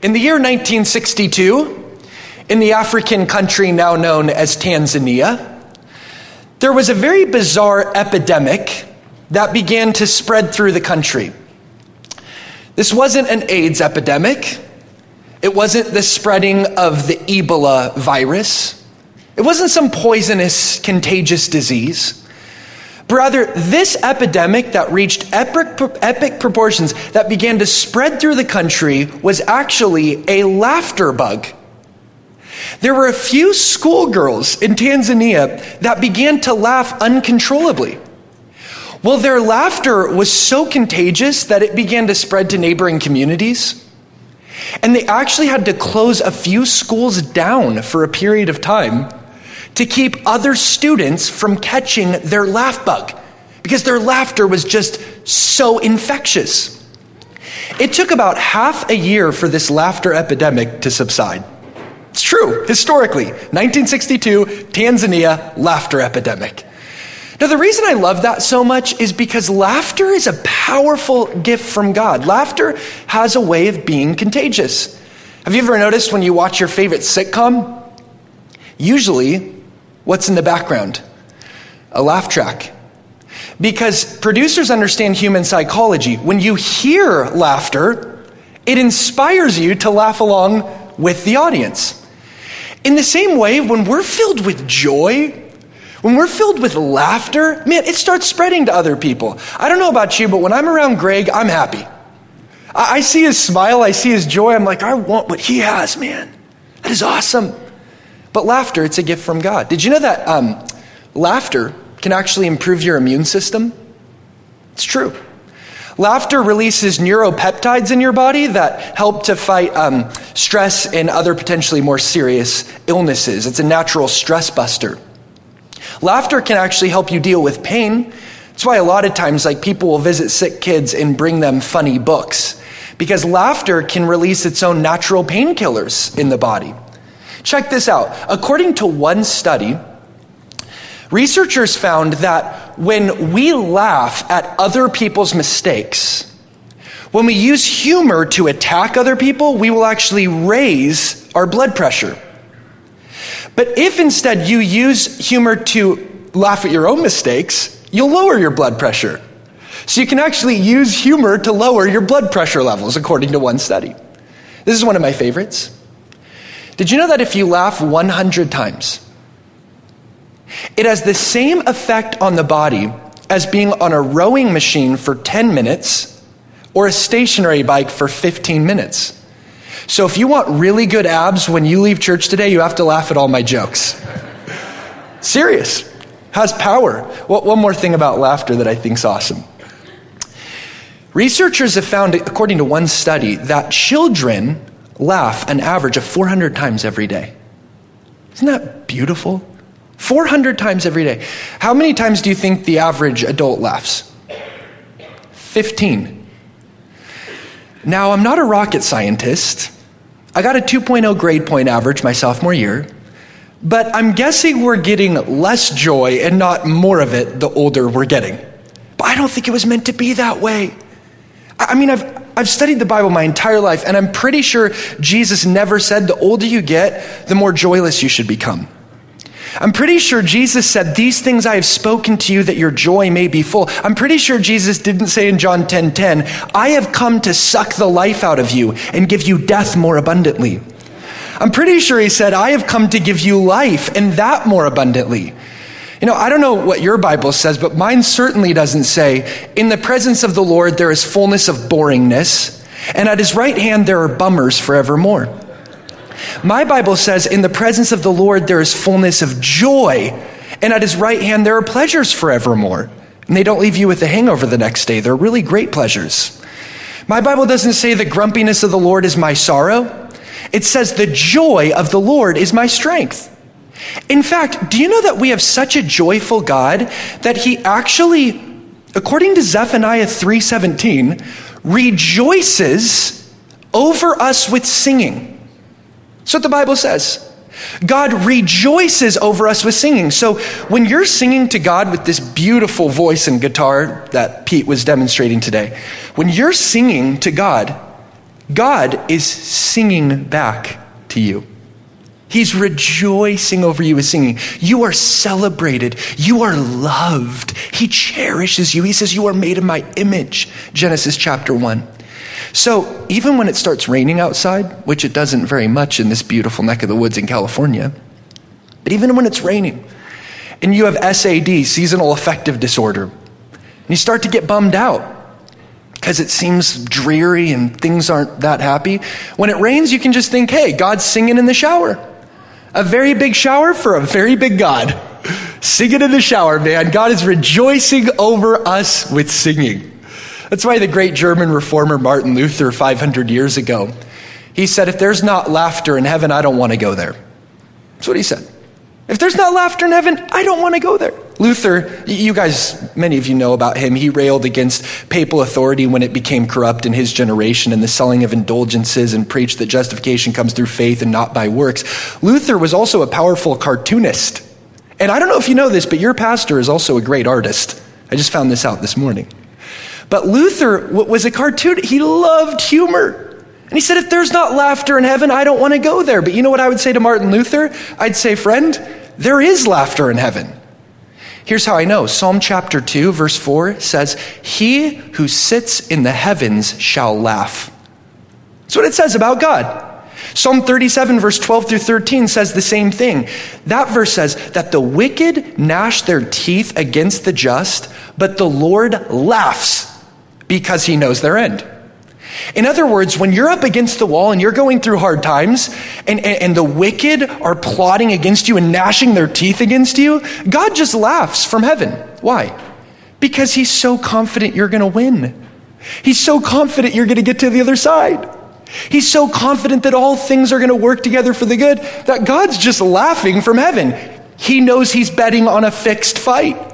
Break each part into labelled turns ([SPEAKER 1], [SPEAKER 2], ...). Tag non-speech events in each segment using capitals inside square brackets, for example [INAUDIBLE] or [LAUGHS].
[SPEAKER 1] In the year 1962, in the African country now known as Tanzania, there was a very bizarre epidemic that began to spread through the country. This wasn't an AIDS epidemic. It wasn't the spreading of the Ebola virus. It wasn't some poisonous, contagious disease. But rather, this epidemic that reached epic, epic proportions that began to spread through the country was actually a laughter bug. There were a few schoolgirls in Tanzania that began to laugh uncontrollably. Well, their laughter was so contagious that it began to spread to neighboring communities. And they actually had to close a few schools down for a period of time to keep other students from catching their laugh bug because their laughter was just so infectious. It took about half a year for this laughter epidemic to subside. It's true, historically. 1962, Tanzania, laughter epidemic. Now, the reason I love that so much is because laughter is a powerful gift from God. Laughter has a way of being contagious. Have you ever noticed when you watch your favorite sitcom? Usually, what's in the background? A laugh track. Because producers understand human psychology. When you hear laughter, it inspires you to laugh along with the audience. In the same way, when we're filled with joy, when we're filled with laughter, man, it starts spreading to other people. I don't know about you, but when I'm around Greg, I'm happy. I, see his smile, I see his joy, I'm like, I want what he has, man. That is awesome. But laughter, it's a gift from God. Did you know that um, laughter can actually improve your immune system? It's true. Laughter releases neuropeptides in your body that help to fight um, stress and other potentially more serious illnesses. It's a natural stress buster. Laughter can actually help you deal with pain. That's why a lot of times, like, people will visit sick kids and bring them funny books. Because laughter can release its own natural painkillers in the body. Check this out. According to one study, researchers found that when we laugh at other people's mistakes, when we use humor to attack other people, we will actually raise our blood pressure. But if instead you use humor to laugh at your own mistakes, you'll lower your blood pressure. So you can actually use humor to lower your blood pressure levels, according to one study. This is one of my favorites. Did you know that if you laugh 100 times, it has the same effect on the body as being on a rowing machine for 10 minutes or a stationary bike for 15 minutes? So if you want really good abs when you leave church today, you have to laugh at all my jokes. Serious. Has power. Well, one more thing about laughter that I think is awesome. Researchers have found, according to one study, that children laugh an average of 400 times every day. Isn't that beautiful? 400 times every day. How many times do you think the average adult laughs? 15. Now, I'm not a rocket scientist. I got a 2.0 grade point average my sophomore year, but I'm guessing we're getting less joy and not more of it the older we're getting. But I don't think it was meant to be that way. I mean, I've, I've studied the Bible my entire life, and I'm pretty sure Jesus never said the older you get, the more joyless you should become. I'm pretty sure Jesus said, These things I have spoken to you that your joy may be full. I'm pretty sure Jesus didn't say in John 10 10, I have come to suck the life out of you and give you death more abundantly. I'm pretty sure he said, I have come to give you life and that more abundantly. You know, I don't know what your Bible says, but mine certainly doesn't say, In the presence of the Lord there is fullness of boringness, and at his right hand there are bummers forevermore. My Bible says, In the presence of the Lord there is fullness of joy, and at his right hand there are pleasures forevermore. And they don't leave you with a hangover the next day. They're really great pleasures. My Bible doesn't say the grumpiness of the Lord is my sorrow. It says the joy of the Lord is my strength. In fact, do you know that we have such a joyful God that he actually according to Zephaniah 3:17 rejoices over us with singing. That's what the Bible says. God rejoices over us with singing. So when you're singing to God with this beautiful voice and guitar that Pete was demonstrating today, when you're singing to God, God is singing back to you. He's rejoicing over you as singing. You are celebrated. You are loved. He cherishes you. He says, You are made in my image. Genesis chapter 1. So, even when it starts raining outside, which it doesn't very much in this beautiful neck of the woods in California, but even when it's raining and you have SAD, seasonal affective disorder, and you start to get bummed out because it seems dreary and things aren't that happy, when it rains, you can just think, hey, God's singing in the shower. A very big shower for a very big God. Singing in the shower, man. God is rejoicing over us with singing. That's why the great German reformer Martin Luther, 500 years ago, he said, If there's not laughter in heaven, I don't want to go there. That's what he said. If there's not laughter in heaven, I don't want to go there. Luther, you guys, many of you know about him. He railed against papal authority when it became corrupt in his generation and the selling of indulgences and preached that justification comes through faith and not by works. Luther was also a powerful cartoonist. And I don't know if you know this, but your pastor is also a great artist. I just found this out this morning. But Luther was a cartoon. He loved humor. And he said, if there's not laughter in heaven, I don't want to go there. But you know what I would say to Martin Luther? I'd say, friend, there is laughter in heaven. Here's how I know Psalm chapter 2, verse 4 says, He who sits in the heavens shall laugh. That's what it says about God. Psalm 37, verse 12 through 13 says the same thing. That verse says that the wicked gnash their teeth against the just, but the Lord laughs because he knows their end. In other words, when you're up against the wall and you're going through hard times and, and, and, the wicked are plotting against you and gnashing their teeth against you, God just laughs from heaven. Why? Because he's so confident you're going to win. He's so confident you're going to get to the other side. He's so confident that all things are going to work together for the good that God's just laughing from heaven. He knows he's betting on a fixed fight.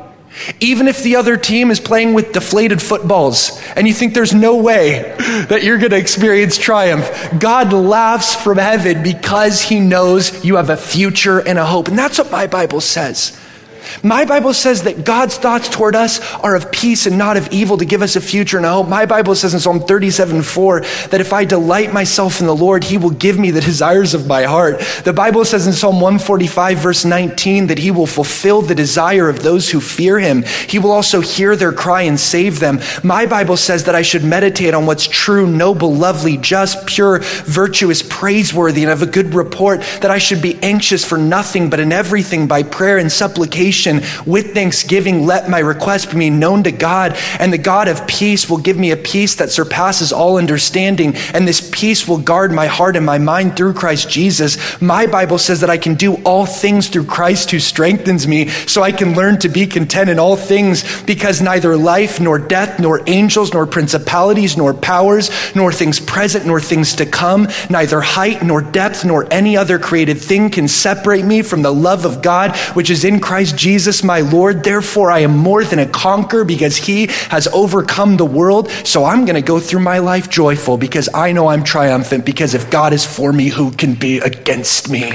[SPEAKER 1] Even if the other team is playing with deflated footballs and you think there's no way that you're going to experience triumph, God laughs from heaven because he knows you have a future and a hope. And that's what my Bible says. My Bible says that God's thoughts toward us are of peace and not of evil to give us a future and a hope. My Bible says in Psalm 37 4 that if I delight myself in the Lord, he will give me the desires of my heart. The Bible says in Psalm 145 verse 19 that he will fulfill the desire of those who fear him. He will also hear their cry and save them. My Bible says that I should meditate on what's true, noble, lovely, just, pure, virtuous, praiseworthy, and of a good report, that I should be anxious for nothing, but in everything by prayer and supplication with thanksgiving, let my request be known to God, and the God of peace will give me a peace that surpasses all understanding, and this peace will guard my heart and my mind through Christ Jesus. My Bible says that I can do all things through Christ who strengthens me, so I can learn to be content in all things, because neither life, nor death, nor angels, nor principalities, nor powers, nor things present, nor things to come, neither height, nor depth, nor any other created thing can separate me from the love of God, which is in Christ Jesus. Jesus my Lord. Therefore, I am more than a conqueror because he has overcome the world. So I'm going to go through my life joyful because I know I'm triumphant because if God is for me, who can be against me?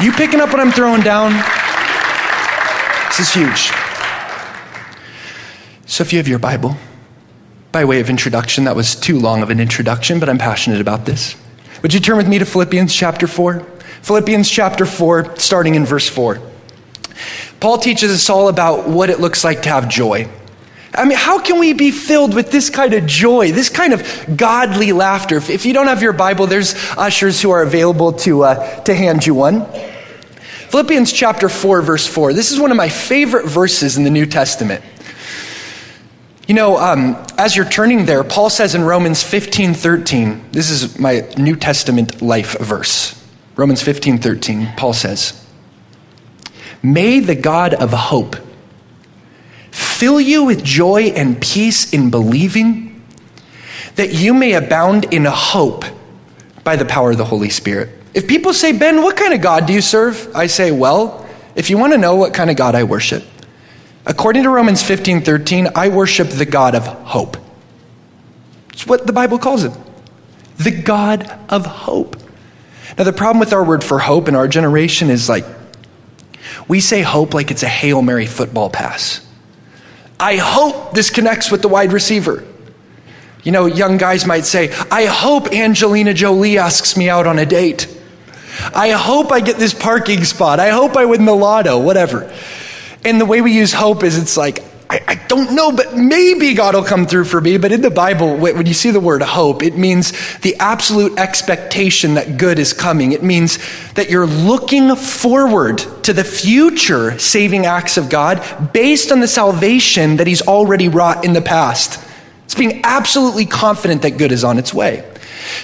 [SPEAKER 1] You picking up what I'm throwing down? This is huge. So if you have your Bible, by way of introduction, that was too long of an introduction, but I'm passionate about this. Would you turn with me to Philippians chapter 4? Philippians chapter 4, starting in verse 4. Paul teaches us all about what it looks like to have joy. I mean, how can we be filled with this kind of joy, this kind of godly laughter? If, you don't have your Bible, there's ushers who are available to, uh, to hand you one. Philippians chapter 4, verse 4. This is one of my favorite verses in the New Testament. You know, um, as you're turning there, Paul says in Romans 15 13, this is my New Testament life verse. Romans 15 13, Paul says, May the God of hope fill you with joy and peace in believing, that you may abound in hope by the power of the Holy Spirit. If people say, Ben, what kind of God do you serve? I say, well, if you want to know what kind of God I worship, according to Romans 15 13, I worship the God of hope. It's what the Bible calls it the God of hope. Now, the problem with our word for hope in our generation is like we say hope like it's a Hail Mary football pass. I hope this connects with the wide receiver. You know, young guys might say, I hope Angelina Jolie asks me out on a date. I hope I get this parking spot. I hope I win the lotto, whatever. And the way we use hope is it's like, I, I, don't know, but maybe God will come through for me. But in the Bible, when you see the word hope, it means the absolute expectation that good is coming. It means that you're looking forward to the future saving acts of God based on the salvation that He's already wrought in the past. It's being absolutely confident that good is on its way.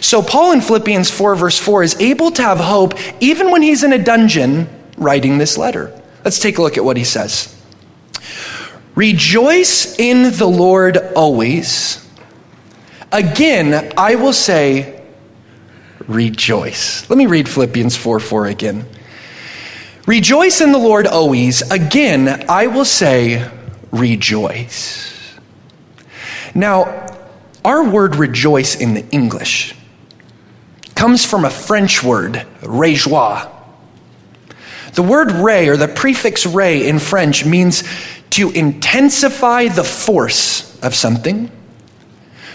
[SPEAKER 1] So, Paul in Philippians 4, verse 4, is able to have hope even when he's in a dungeon writing this letter. Let's take a look at what he says. Rejoice in the Lord always. Again, I will say, rejoice. Let me read Philippians 4 4 again. Rejoice in the Lord always. Again, I will say, rejoice. Now, our word rejoice in the English comes from a French word, réjoie. The word re, or the prefix re in French, means to intensify the force of something.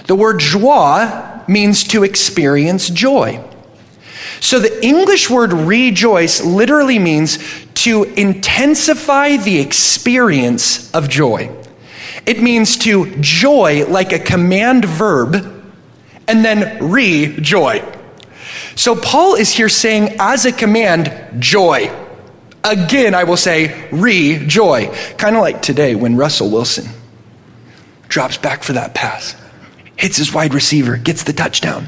[SPEAKER 1] The word joie means to experience joy. So the English word rejoice literally means to intensify the experience of joy. It means to joy like a command verb and then rejoy. So Paul is here saying, as a command, joy. Again, I will say, re joy. Kind of like today when Russell Wilson drops back for that pass, hits his wide receiver, gets the touchdown.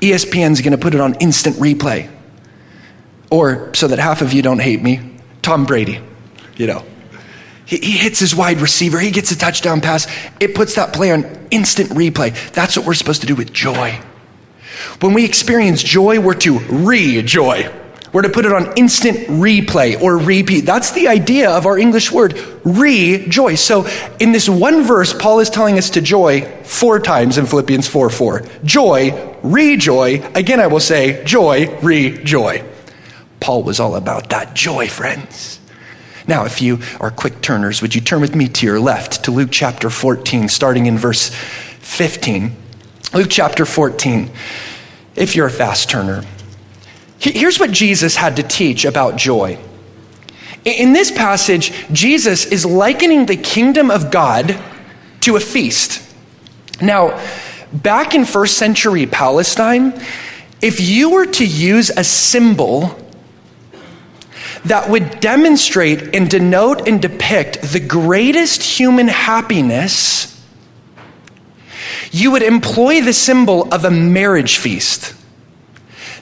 [SPEAKER 1] ESPN's going to put it on instant replay. Or, so that half of you don't hate me, Tom Brady, you know. He, he hits his wide receiver. He gets a touchdown pass. It puts that play on instant replay. That's what we're supposed to do with joy. When we experience joy, we're to re-joy. We're to put it on instant replay or repeat. That's the idea of our English word, rejoice. So in this one verse, Paul is telling us to joy four times in Philippians 4 4. Joy, rejoy. Again, I will say, joy, rejoy. Paul was all about that joy, friends. Now, if you are quick turners, would you turn with me to your left to Luke chapter 14, starting in verse 15? Luke chapter 14, if you're a fast turner. Here's what Jesus had to teach about joy. In this passage, Jesus is likening the kingdom of God to a feast. Now, back in first century Palestine, if you were to use a symbol that would demonstrate and denote and depict the greatest human happiness, you would employ the symbol of a marriage feast.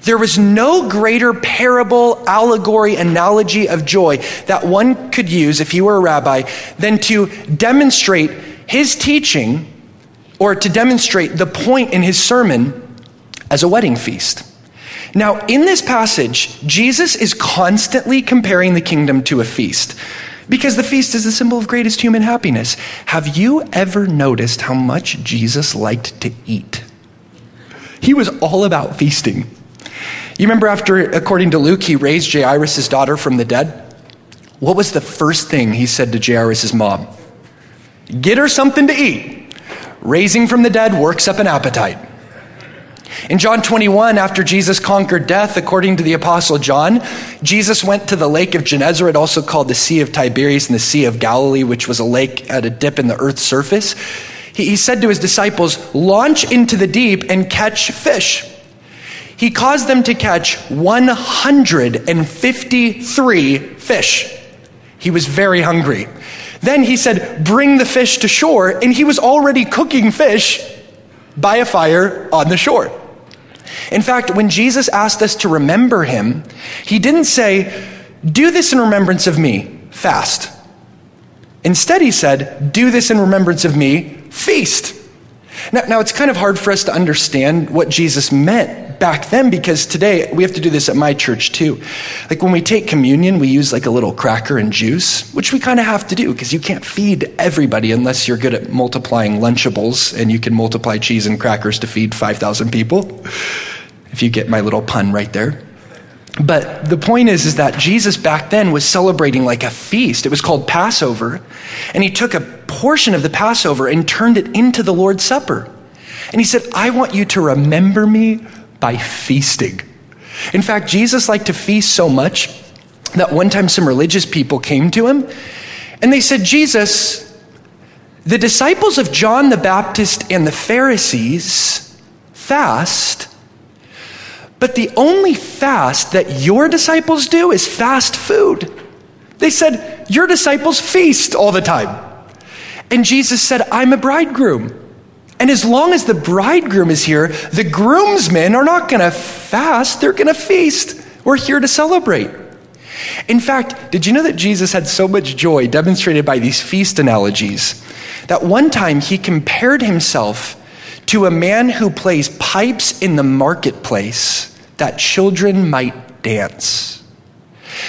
[SPEAKER 1] There was no greater parable, allegory, analogy of joy that one could use if he were a rabbi than to demonstrate his teaching or to demonstrate the point in his sermon as a wedding feast. Now, in this passage, Jesus is constantly comparing the kingdom to a feast because the feast is the symbol of greatest human happiness. Have you ever noticed how much Jesus liked to eat? He was all about feasting. You remember after, according to Luke, he raised Jairus' daughter from the dead? What was the first thing he said to Jairus' mom? Get her something to eat. Raising from the dead works up an appetite. In John 21, after Jesus conquered death, according to the Apostle John, Jesus went to the lake of Gennesaret, also called the Sea of Tiberias and the Sea of Galilee, which was a lake at a dip in the earth's surface. He, he said to his disciples, Launch into the deep and catch fish. He caused them to catch 153 fish. He was very hungry. Then he said, Bring the fish to shore, and he was already cooking fish by a fire on the shore. In fact, when Jesus asked us to remember him, he didn't say, Do this in remembrance of me, fast. Instead, he said, Do this in remembrance of me, feast. Now, now, it's kind of hard for us to understand what Jesus meant back then because today we have to do this at my church too. Like when we take communion, we use like a little cracker and juice, which we kind of have to do because you can't feed everybody unless you're good at multiplying Lunchables and you can multiply cheese and crackers to feed 5,000 people. If you get my little pun right there. But the point is, is that Jesus back then was celebrating like a feast. It was called Passover. And he took a portion of the Passover and turned it into the Lord's Supper. And he said, I want you to remember me by feasting. In fact, Jesus liked to feast so much that one time some religious people came to him and they said, Jesus, the disciples of John the Baptist and the Pharisees fast, but the only fast that your disciples do is fast food. They said, Your disciples feast all the time. And Jesus said, I'm a bridegroom. And as long as the bridegroom is here, the groomsmen are not going to fast, they're going to feast. We're here to celebrate. In fact, did you know that Jesus had so much joy demonstrated by these feast analogies that one time he compared himself to a man who plays pipes in the marketplace that children might dance?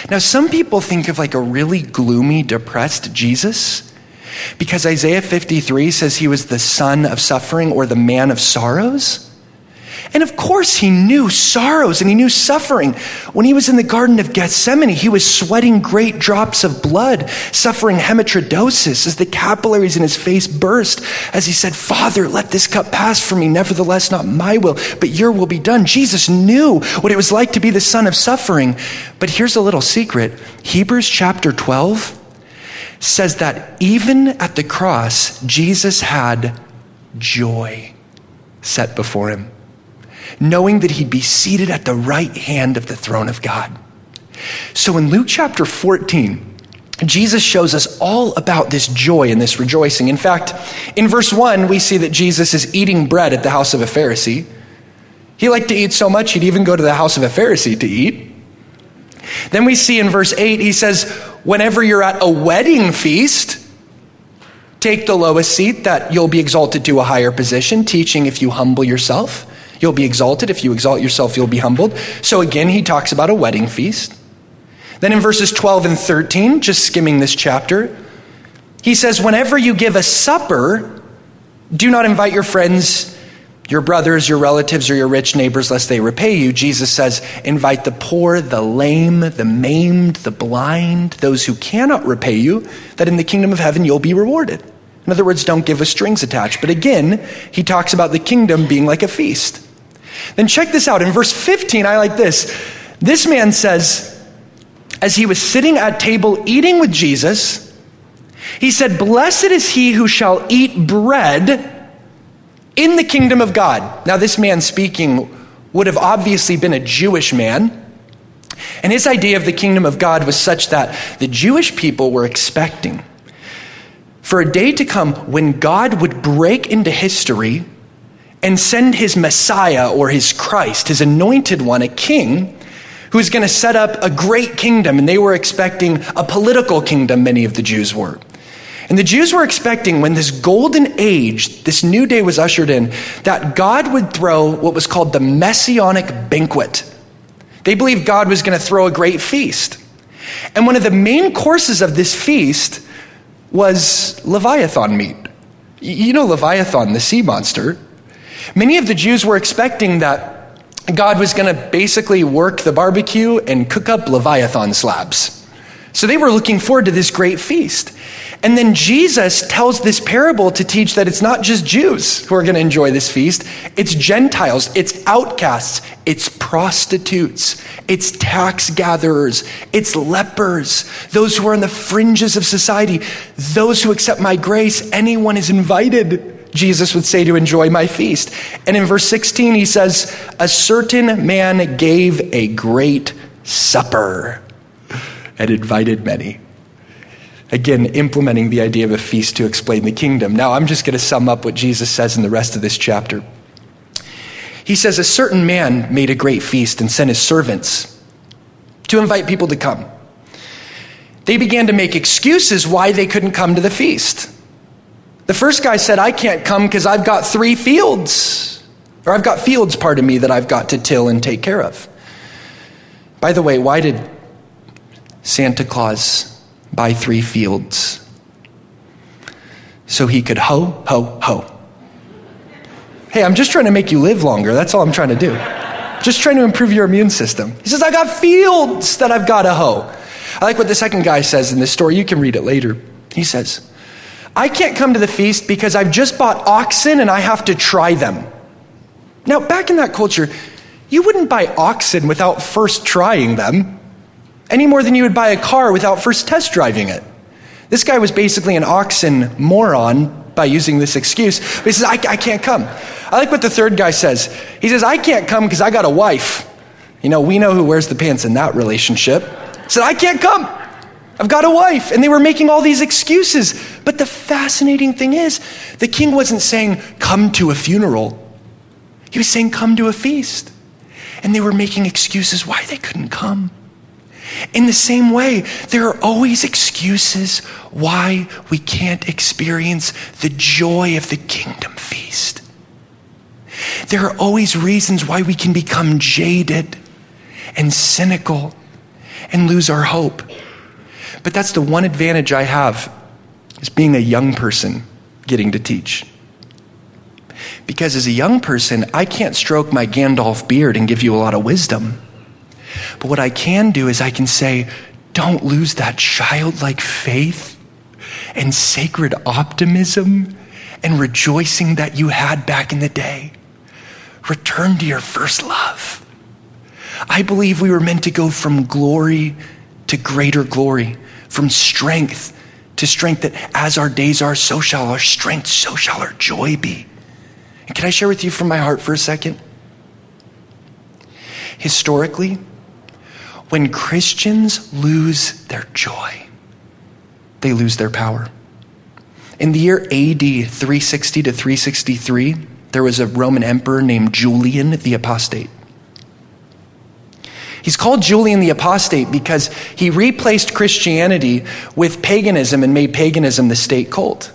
[SPEAKER 1] Now, some people think of like a really gloomy, depressed Jesus because Isaiah 53 says he was the son of suffering or the man of sorrows. And of course, he knew sorrows and he knew suffering. When he was in the Garden of Gethsemane, he was sweating great drops of blood, suffering hematidrosis as the capillaries in his face burst, as he said, Father, let this cup pass from me. Nevertheless, not my will, but your will be done. Jesus knew what it was like to be the son of suffering. But here's a little secret Hebrews chapter 12 says that even at the cross, Jesus had joy set before him, knowing that he'd be seated at the right hand of the throne of God. So in Luke chapter 14, Jesus shows us all about this joy and this rejoicing. In fact, in verse 1, we see that Jesus is eating bread at the house of a Pharisee. He liked to eat so much, he'd even go to the house of a Pharisee to eat. Then we see in verse 8, he says, Whenever you're at a wedding feast, take the lowest seat that you'll be exalted to a higher position, teaching if you humble yourself, you'll be exalted. If you exalt yourself, you'll be humbled. So again, he talks about a wedding feast. Then in verses 12 and 13, just skimming this chapter, he says, Whenever you give a supper, do not invite your friends your brothers, your relatives, or your rich neighbors, lest they repay you. Jesus says, invite the poor, the lame, the maimed, the blind, those who cannot repay you, that in the kingdom of heaven you'll be rewarded. In other words, don't give with strings attached. But again, he talks about the kingdom being like a feast. Then check this out. In verse 15, I like this. This man says, as he was sitting at table eating with Jesus, he said, Blessed is he who shall eat bread in the kingdom of God. Now, this man speaking would have obviously been a Jewish man. And his idea of the kingdom of God was such that the Jewish people were expecting for a day to come when God would break into history and send his Messiah or his Christ, his anointed one, a king, who's going to set up a great kingdom. And they were expecting a political kingdom, many of the Jews were. And the Jews were expecting when this golden age, this new day was ushered in, that God would throw what was called the messianic banquet. They believed God was going to throw a great feast. And one of the main courses of this feast was Leviathan meat. You know Leviathan, the sea monster. Many of the Jews were expecting that God was going to basically work the barbecue and cook up Leviathan slabs. So they were looking forward to this great feast. And then Jesus tells this parable to teach that it's not just Jews who are going to enjoy this feast, it's Gentiles, it's outcasts, it's prostitutes, it's tax gatherers, it's lepers, those who are on the fringes of society, those who accept my grace, anyone is invited. Jesus would say to enjoy my feast. And in verse 16, he says, A certain man gave a great supper and invited many. Again, implementing the idea of a feast to explain the kingdom. Now, I'm just going to sum up what Jesus says in the rest of this chapter. He says, A certain man made a great feast and sent his servants to invite people to come. They began to make excuses why they couldn't come to the feast. The first guy said, I can't come because I've got three fields, or I've got fields, pardon me, that I've got to till and take care of. By the way, why did Santa Claus buy three fields so he could hoe, hoe, hoe. Hey, I'm just trying to make you live longer. That's all I'm trying to do. Just trying to improve your immune system. He says, I got fields that I've got to hoe. I like what the second guy says in this story. You can read it later. He says, I can't come to the feast because I've just bought oxen and I have to try them. Now, back in that culture, you wouldn't buy oxen without first trying them, any more than you would buy a car without first test driving it. This guy was basically an oxen moron by using this excuse. But he says, I, I can't come. I like what the third guy says. He says, I can't come because I got a wife. You know, we know who wears the pants in that relationship. He said, I can't come. I've got a wife. And they were making all these excuses. But the fascinating thing is, the king wasn't saying, come to a funeral. He was saying, come to a feast. And they were making excuses why they couldn't come. In the same way, there are always excuses why we can't experience the joy of the kingdom feast. There are always reasons why we can become jaded and cynical and lose our hope. But that's the one advantage I have is being a young person getting to teach. Because as a young person, I can't stroke my Gandalf beard and give you a lot of wisdom. But what I can do is I can say, don't lose that childlike faith and sacred optimism and rejoicing that you had back in the day. Return to your first love. I believe we were meant to go from glory to greater glory, from strength to strength, that as our days are, so shall our strength, so shall our joy be. And can I share with you from my heart for a second? Historically, when Christians lose their joy, they lose their power. In the year AD 360 to 363, there was a Roman emperor named Julian the Apostate. He's called Julian the Apostate because he replaced Christianity with paganism and made paganism the state cult.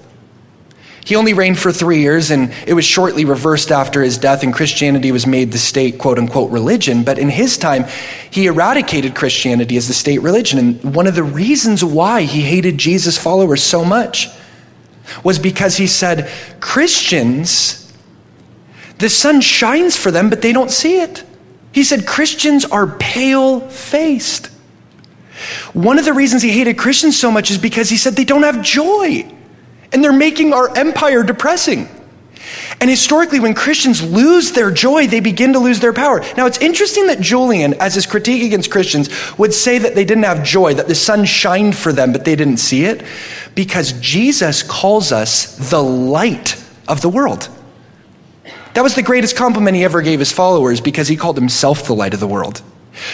[SPEAKER 1] He only reigned for three years, and it was shortly reversed after his death, and Christianity was made the state quote unquote religion. But in his time, he eradicated Christianity as the state religion. And one of the reasons why he hated Jesus' followers so much was because he said, Christians, the sun shines for them, but they don't see it. He said, Christians are pale faced. One of the reasons he hated Christians so much is because he said they don't have joy and they're making our empire depressing. And historically, when Christians lose their joy, they begin to lose their power. Now, it's interesting that Julian, as his critique against Christians, would say that they didn't have joy, that the sun shined for them, but they didn't see it, because Jesus calls us the light of the world. That was the greatest compliment he ever gave his followers because he called himself the light of the world.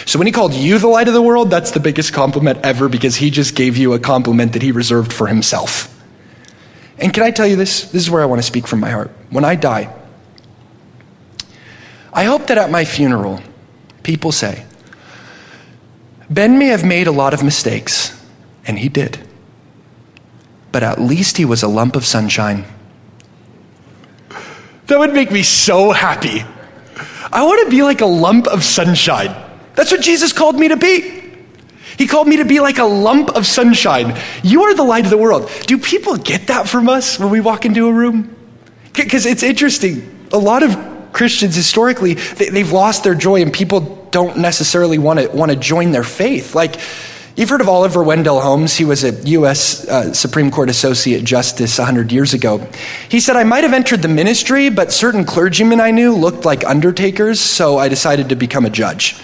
[SPEAKER 1] So when he called you the light of the world, that's the biggest compliment ever because he just gave you a compliment that he reserved for himself. And can I tell you this? This is where I want to speak from my heart. When I die, I hope that at my funeral, people say, Ben may have made a lot of mistakes, and he did. But at least he was a lump of sunshine. That would make me so happy. I want to be like a lump of sunshine. That's what Jesus called me to be. He called me to be like a lump of sunshine. You are the light of the world. Do people get that from us when we walk into a room? Because it's interesting. A lot of Christians historically, they, have lost their joy and people don't necessarily want to want to join their faith. Like, you've heard of Oliver Wendell Holmes. He was a U.S. Uh, Supreme Court Associate Justice 100 years ago. He said, I might have entered the ministry, but certain clergymen I knew looked like undertakers, so I decided to become a judge.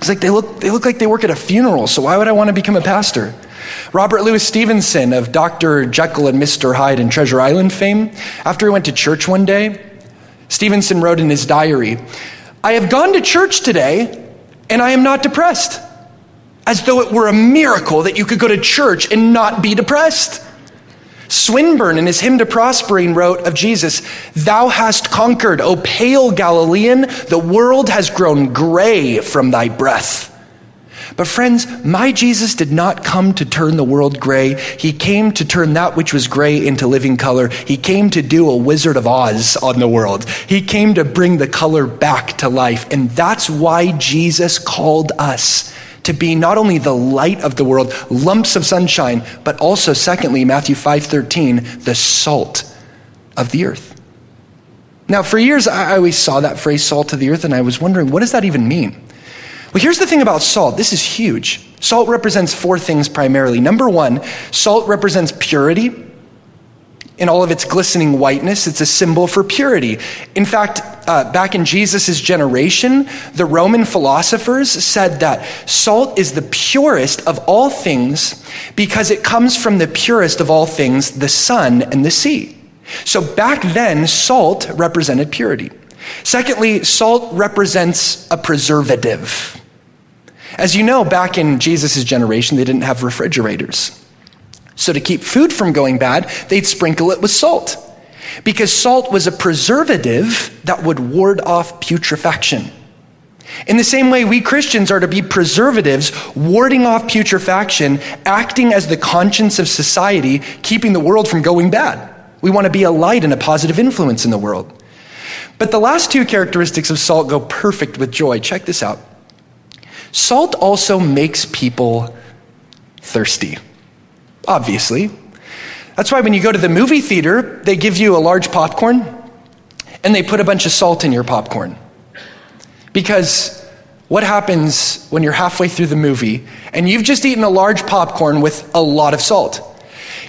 [SPEAKER 1] It's like they look, they look like they work at a funeral, so why would I want to become a pastor? Robert Louis Stevenson of Dr. Jekyll and Mr. Hyde and Treasure Island fame, after he went to church one day, Stevenson wrote in his diary, I have gone to church today and I am not depressed. As though it were a miracle that you could go to church and not be depressed. Swinburne, in his hymn to Proserpine, wrote of Jesus, Thou hast conquered, O pale Galilean, the world has grown gray from thy breath. But, friends, my Jesus did not come to turn the world gray. He came to turn that which was gray into living color. He came to do a Wizard of Oz on the world. He came to bring the color back to life. And that's why Jesus called us to be not only the light of the world, lumps of sunshine, but also, secondly, Matthew 5.13, the salt of the earth. Now, for years, I always saw that phrase, salt of the earth, and I was wondering, what does that even mean? Well, here's the thing about salt. This is huge. Salt represents four things primarily. Number one, salt represents purity. In all of its glistening whiteness. It's a symbol for purity. In fact, uh, back in Jesus' generation, the Roman philosophers said that salt is the purest of all things because it comes from the purest of all things, the sun and the sea. So back then, salt represented purity. Secondly, salt represents a preservative. As you know, back in Jesus' generation, they didn't have refrigerators. So, to keep food from going bad, they'd sprinkle it with salt. Because salt was a preservative that would ward off putrefaction. In the same way, we Christians are to be preservatives, warding off putrefaction, acting as the conscience of society, keeping the world from going bad. We want to be a light and a positive influence in the world. But the last two characteristics of salt go perfect with joy. Check this out salt also makes people thirsty obviously. That's why when you go to the movie theater, they give you a large popcorn and they put a bunch of salt in your popcorn. Because what happens when you're halfway through the movie and you've just eaten a large popcorn with a lot of salt?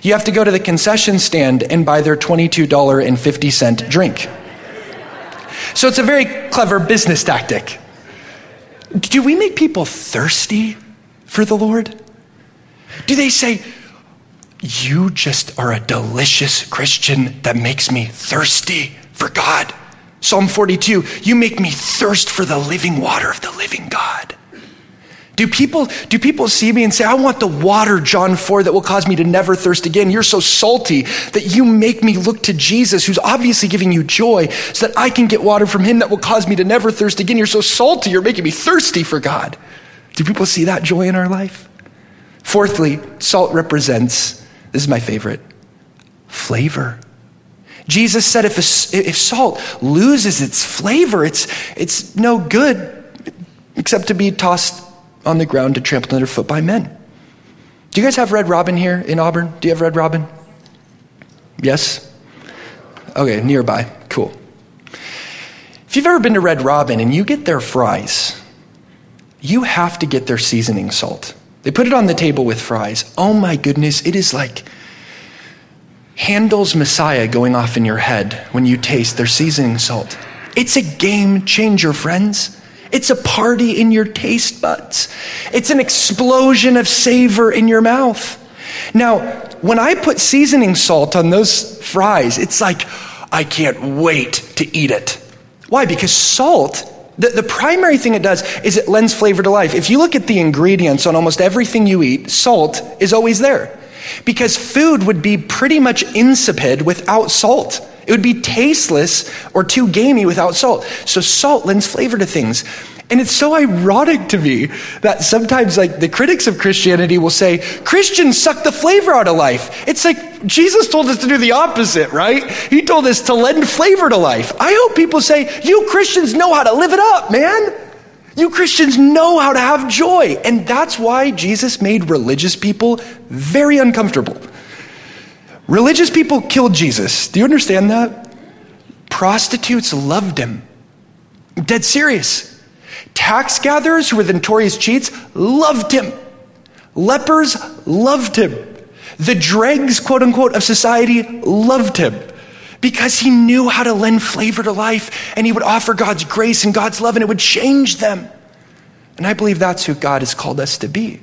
[SPEAKER 1] You have to go to the concession stand and buy their $22.50 drink. So it's a very clever business tactic. Do we make people thirsty for the Lord? Do they say, you just are a delicious Christian that makes me thirsty for God. Psalm 42, you make me thirst for the living water of the living God. Do people, do people see me and say, I want the water, John 4, that will cause me to never thirst again? You're so salty that you make me look to Jesus, who's obviously giving you joy, so that I can get water from him that will cause me to never thirst again. You're so salty, you're making me thirsty for God. Do people see that joy in our life? Fourthly, salt represents this is my favorite flavor. Jesus said if, a, if salt loses its flavor, it's, it's no good except to be tossed on the ground to trampled underfoot by men. Do you guys have Red Robin here in Auburn? Do you have Red Robin? Yes? Okay, nearby. Cool. If you've ever been to Red Robin and you get their fries, you have to get their seasoning salt. They put it on the table with fries. Oh my goodness, it is like Handel's Messiah going off in your head when you taste their seasoning salt. It's a game changer, friends. It's a party in your taste buds. It's an explosion of savor in your mouth. Now, when I put seasoning salt on those fries, it's like, I can't wait to eat it. Why? Because salt the, the primary thing it does is it lends flavor to life. If you look at the ingredients on almost everything you eat, salt is always there. Because food would be pretty much insipid without salt. It would be tasteless or too gamey without salt. So salt lends flavor to things. And it's so ironic to me that sometimes like the critics of Christianity will say Christians suck the flavor out of life. It's like Jesus told us to do the opposite, right? He told us to lend flavor to life. I hope people say you Christians know how to live it up, man. You Christians know how to have joy. And that's why Jesus made religious people very uncomfortable. Religious people killed Jesus. Do you understand that? Prostitutes loved him. Dead serious. Tax gatherers, who were the notorious cheats, loved him. Lepers loved him. The dregs, quote unquote, of society loved him because he knew how to lend flavor to life and he would offer God's grace and God's love and it would change them. And I believe that's who God has called us to be.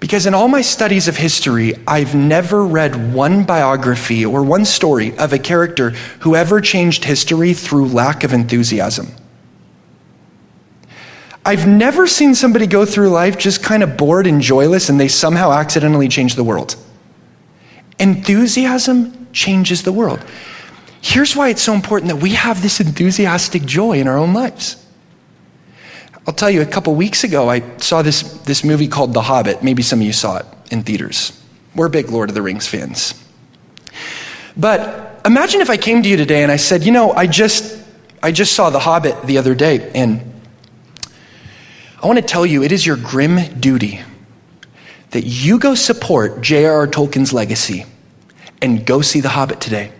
[SPEAKER 1] Because in all my studies of history, I've never read one biography or one story of a character who ever changed history through lack of enthusiasm. I've never seen somebody go through life just kind of bored and joyless and they somehow accidentally change the world. Enthusiasm changes the world. Here's why it's so important that we have this enthusiastic joy in our own lives. I'll tell you, a couple weeks ago, I saw this, this movie called The Hobbit. Maybe some of you saw it in theaters. We're big Lord of the Rings fans. But imagine if I came to you today and I said, you know, I just, I just saw The Hobbit the other day, and I want to tell you, it is your grim duty that you go support J.R.R. Tolkien's legacy and go see The Hobbit today.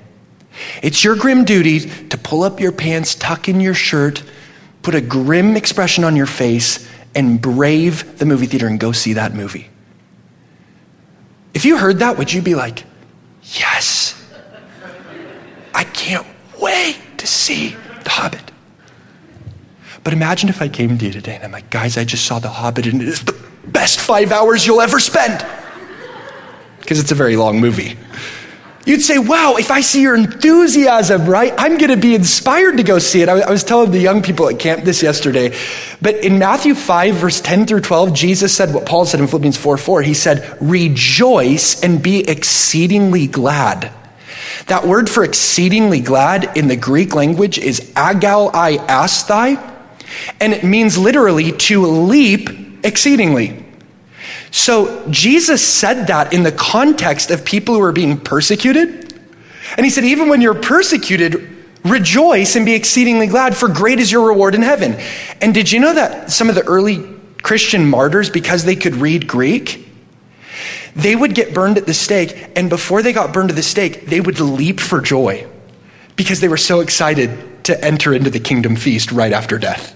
[SPEAKER 1] It's your grim duty to pull up your pants, tuck in your shirt, put a grim expression on your face, and brave the movie theater and go see that movie. If you heard that, would you be like, yes? I can't wait to see The Hobbit. But imagine if I came to you today and I'm like, guys, I just saw The Hobbit and it is the best five hours you'll ever spend. Because it's a very long movie. You'd say, wow, if I see your enthusiasm, right, I'm going to be inspired to go see it. I was telling the young people at camp this yesterday. But in Matthew 5, verse 10 through 12, Jesus said what Paul said in Philippians 4 4. He said, rejoice and be exceedingly glad. That word for exceedingly glad in the Greek language is agalliasthai, and it means literally to leap exceedingly. So Jesus said that in the context of people who are being persecuted. And he said, even when you're persecuted, rejoice and be exceedingly glad, for great is your reward in heaven. And did you know that some of the early Christian martyrs, because they could read Greek, they would get burned at the stake, and before they got burned at the stake, they would leap for joy because they were so excited to enter into the kingdom feast right after death.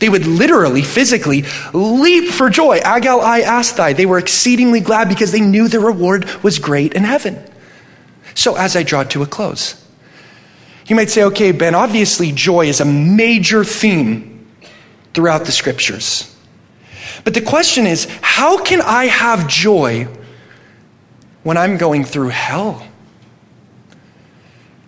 [SPEAKER 1] They would literally, physically leap for joy. Agalliasthai. They were exceedingly glad because they knew the reward was great in heaven. So, as I draw to a close, you might say, okay, Ben, obviously joy is a major theme throughout the scriptures. But the question is, how can I have joy when I'm going through hell?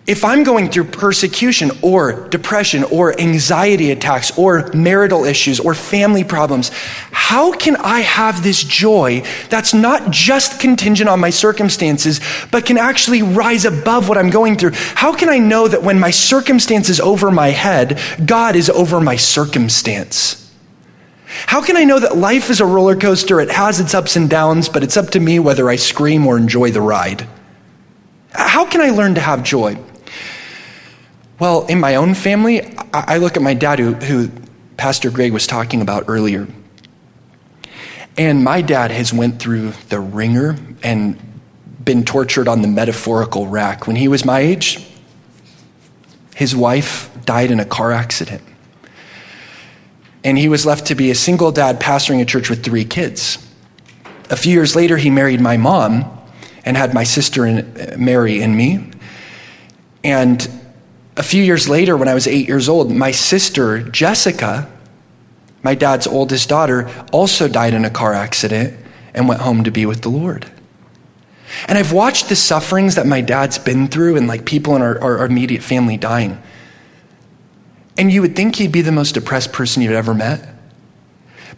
[SPEAKER 1] If I'm going through persecution or depression or anxiety attacks or marital issues or family problems, how can I have this joy that's not just contingent on my circumstances, but can actually rise above what I'm going through? How can I know that when my circumstance is over my head, God is over my circumstance? How can I know that life is a roller coaster? It has its ups and downs, but it's up to me whether I scream or enjoy the ride. How can I learn to have joy? Well, in my own family, I look at my dad, who, who Pastor Greg was talking about earlier. And my dad has went through the ringer and been tortured on the metaphorical rack. When he was my age, his wife died in a car accident. And he was left to be a single dad pastoring a church with three kids. A few years later, he married my mom and had my sister and Mary and me. And a few years later, when I was eight years old, my sister, Jessica, my dad's oldest daughter, also died in a car accident and went home to be with the Lord. And I've watched the sufferings that my dad's been through and like people in our, our, immediate family dying. And you would think he'd be the most depressed person you've ever met.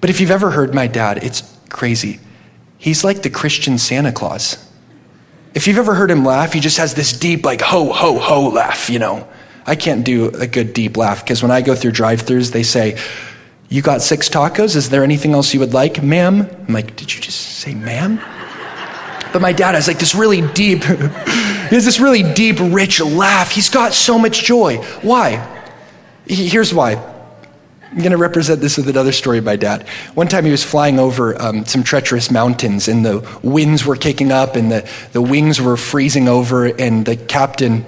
[SPEAKER 1] But if you've ever heard my dad, it's crazy. He's like the Christian Santa Claus. If you've ever heard him laugh, he just has this deep, like, ho, ho, ho laugh, you know. I can't do a good deep laugh because when I go through drive throughs, they say, You got six tacos? Is there anything else you would like, ma'am? I'm like, Did you just say ma'am? But my dad has like this really deep, [LAUGHS] he has this really deep, rich laugh. He's got so much joy. Why? Here's why. I'm going to represent this with another story by dad. One time he was flying over um, some treacherous mountains, and the winds were kicking up, and the, the wings were freezing over, and the captain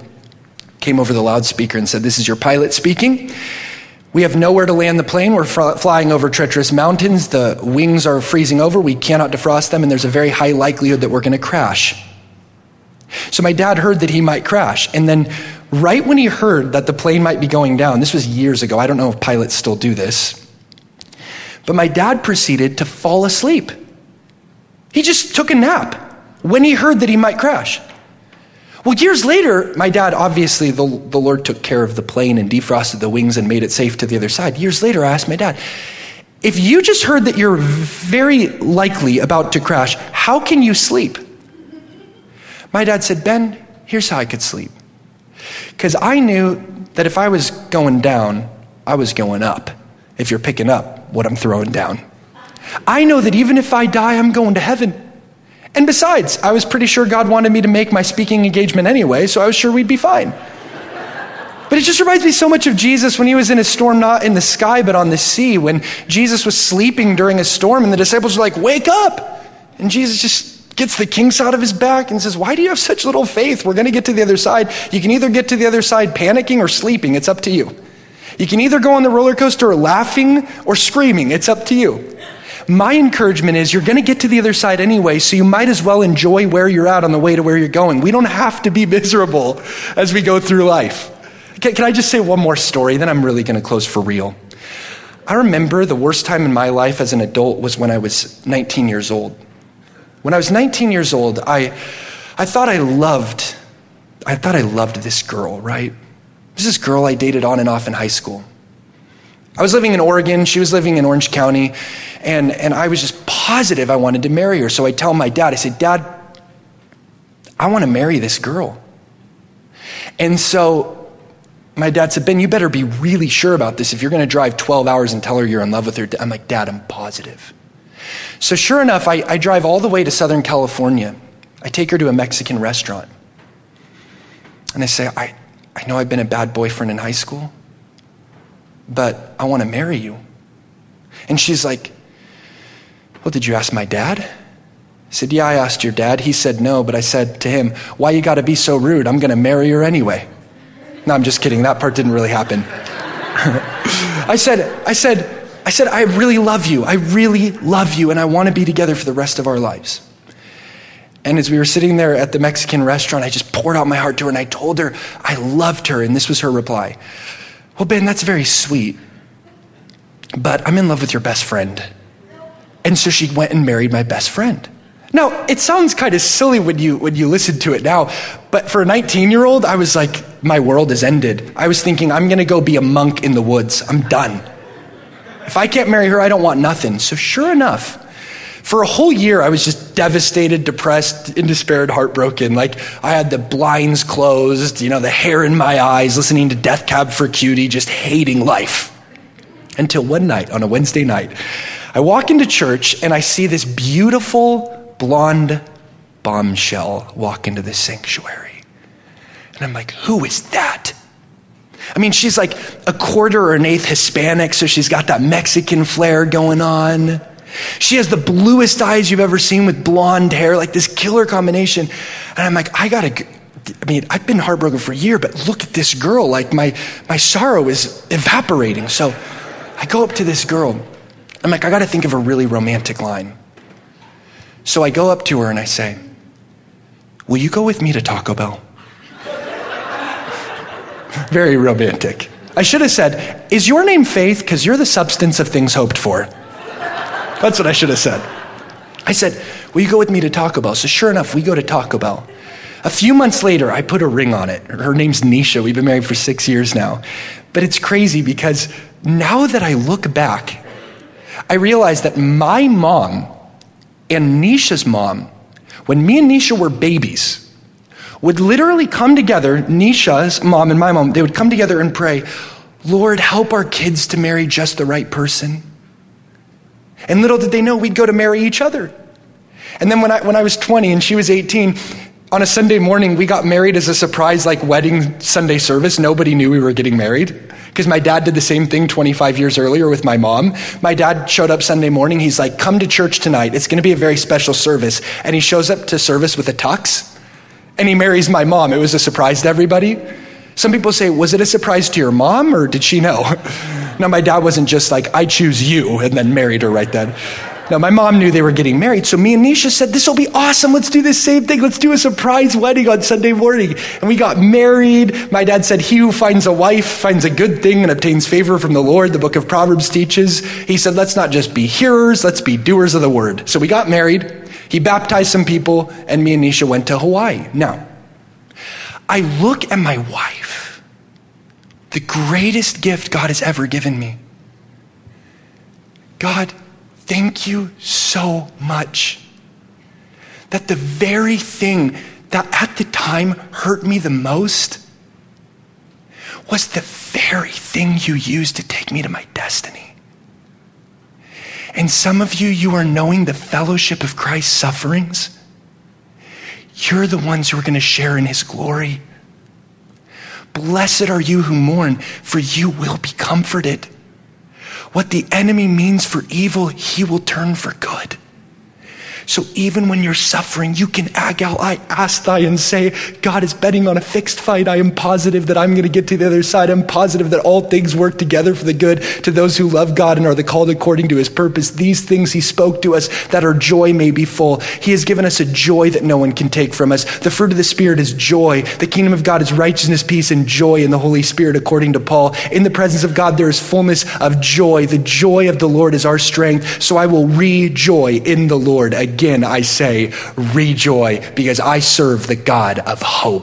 [SPEAKER 1] came over the loudspeaker and said, This is your pilot speaking. We have nowhere to land the plane. We're flying over treacherous mountains. The wings are freezing over. We cannot defrost them, and there's a very high likelihood that we're going to crash. So my dad heard that he might crash. And then, right when he heard that the plane might be going down, this was years ago. I don't know if pilots still do this. But my dad proceeded to fall asleep. He just took a nap when he heard that he might crash. Well, years later, my dad, obviously, the, the Lord took care of the plane and defrosted the wings and made it safe to the other side. Years later, I asked my dad, if you just heard that you're very likely about to crash, how can you sleep? My dad said, Ben, here's how I could sleep. Because I knew that if I was going down, I was going up, if you're picking up what I'm throwing down. I know that even if I die, I'm going to heaven. And besides, I was pretty sure God wanted me to make my speaking engagement anyway, so I was sure we'd be fine. But it just reminds me so much of Jesus when he was in a storm, not in the sky, but on the sea, when Jesus was sleeping during a storm, and the disciples were like, Wake up! And Jesus just gets the kinks out of his back and says, Why do you have such little faith? We're going to get to the other side. You can either get to the other side panicking or sleeping. It's up to you. You can either go on the roller coaster laughing or screaming. It's up to you. My encouragement is you're going to get to the other side anyway, so you might as well enjoy where you're at on the way to where you're going. We don't have to be miserable as we go through life. Can, can I just say one more story? Then I'm really going to close for real. I remember the worst time in my life as an adult was when I was 19 years old. When I was 19 years old, I, I thought I loved, I thought I loved this girl, right? This is girl I dated on and off in high school. I was living in Oregon, she was living in Orange County, and, and I was just positive I wanted to marry her. So I tell my dad, I said, Dad, I want to marry this girl. And so my dad said, Ben, you better be really sure about this if you're going to drive 12 hours and tell her you're in love with her. I'm like, Dad, I'm positive. So sure enough, I, I drive all the way to Southern California. I take her to a Mexican restaurant. And I say, I, I know I've been a bad boyfriend in high school but I want to marry you. And she's like, Well, did you ask my dad? I said, Yeah, I asked your dad. He said no, but I said to him, Why you got to be so rude? I'm going to marry her anyway. No, I'm just kidding. That part didn't really happen. [LAUGHS] I said, I said, I said, I really love you. I really love you, and I want to be together for the rest of our lives. And as we were sitting there at the Mexican restaurant, I just poured out my heart to her and I told her I loved her. And this was her reply well, Ben, that's very sweet, but I'm in love with your best friend. And so she went and married my best friend. Now, it sounds kind of silly when you, when you listen to it now, but for a 19 year old, I was like, my world has ended. I was thinking, I'm going to go be a monk in the woods. I'm done. If I can't marry her, I don't want nothing. So, sure enough, for a whole year, I was just devastated, depressed, in despair, and heartbroken. Like, I had the blinds closed, you know, the hair in my eyes, listening to Death Cab for Cutie, just hating life. Until one night, on a Wednesday night, I walk into church and I see this beautiful blonde bombshell walk into the sanctuary. And I'm like, who is that? I mean, she's like a quarter or an eighth Hispanic, so she's got that Mexican flair going on. She has the bluest eyes you've ever seen with blonde hair, like this killer combination. And I'm like, I gotta, I mean, I've been heartbroken for a year, but look at this girl. Like my, my sorrow is evaporating. So I go up to this girl. I'm like, I gotta think of a really romantic line. So I go up to her and I say, Will you go with me to Taco Bell? [LAUGHS] Very romantic. I should have said, Is your name Faith? Because you're the substance of things hoped for. That's what I should have said. I said, Will you go with me to Taco Bell? So sure enough, we go to Taco Bell. A few months later, I put a ring on it. Her name's Nisha. We've been married for six years now. But it's crazy because now that I look back, I realize that my mom and Nisha's mom, when me and Nisha were babies, would literally come together, Nisha's mom and my mom, they would come together and pray, Lord, help our kids to marry just the right person. And little did they know we'd go to marry each other. And then when I, when I was 20 and she was 18, on a Sunday morning, we got married as a surprise, like wedding Sunday service. Nobody knew we were getting married because my dad did the same thing 25 years earlier with my mom. My dad showed up Sunday morning. He's like, Come to church tonight. It's going to be a very special service. And he shows up to service with a tux and he marries my mom. It was a surprise to everybody. Some people say, Was it a surprise to your mom or did she know? [LAUGHS] Now, my dad wasn't just like, I choose you, and then married her right then. Now, my mom knew they were getting married, so me and Nisha said, This will be awesome. Let's do the same thing. Let's do a surprise wedding on Sunday morning. And we got married. My dad said, He who finds a wife finds a good thing and obtains favor from the Lord, the book of Proverbs teaches. He said, Let's not just be hearers, let's be doers of the word. So we got married. He baptized some people, and me and Nisha went to Hawaii. Now, I look at my wife the greatest gift God has ever given me. God, thank you so much that the very thing that at the time hurt me the most was the very thing you used to take me to my destiny. And some of you, you are knowing the fellowship of Christ's sufferings. You're the ones who are going to share in his glory. Blessed are you who mourn, for you will be comforted. What the enemy means for evil, he will turn for good. So even when you're suffering, you can agal, I ask thy and say, God is betting on a fixed fight. I am positive that I'm going to get to the other side. I'm positive that all things work together for the good to those who love God and are the called according to his purpose. These things he spoke to us that our joy may be full. He has given us a joy that no one can take from us. The fruit of the Spirit is joy. The kingdom of God is righteousness, peace, and joy in the Holy Spirit, according to Paul. In the presence of God, there is fullness of joy. The joy of the Lord is our strength. So I will rejoice in the Lord. Again, I say, rejoice, because I serve the God of hope.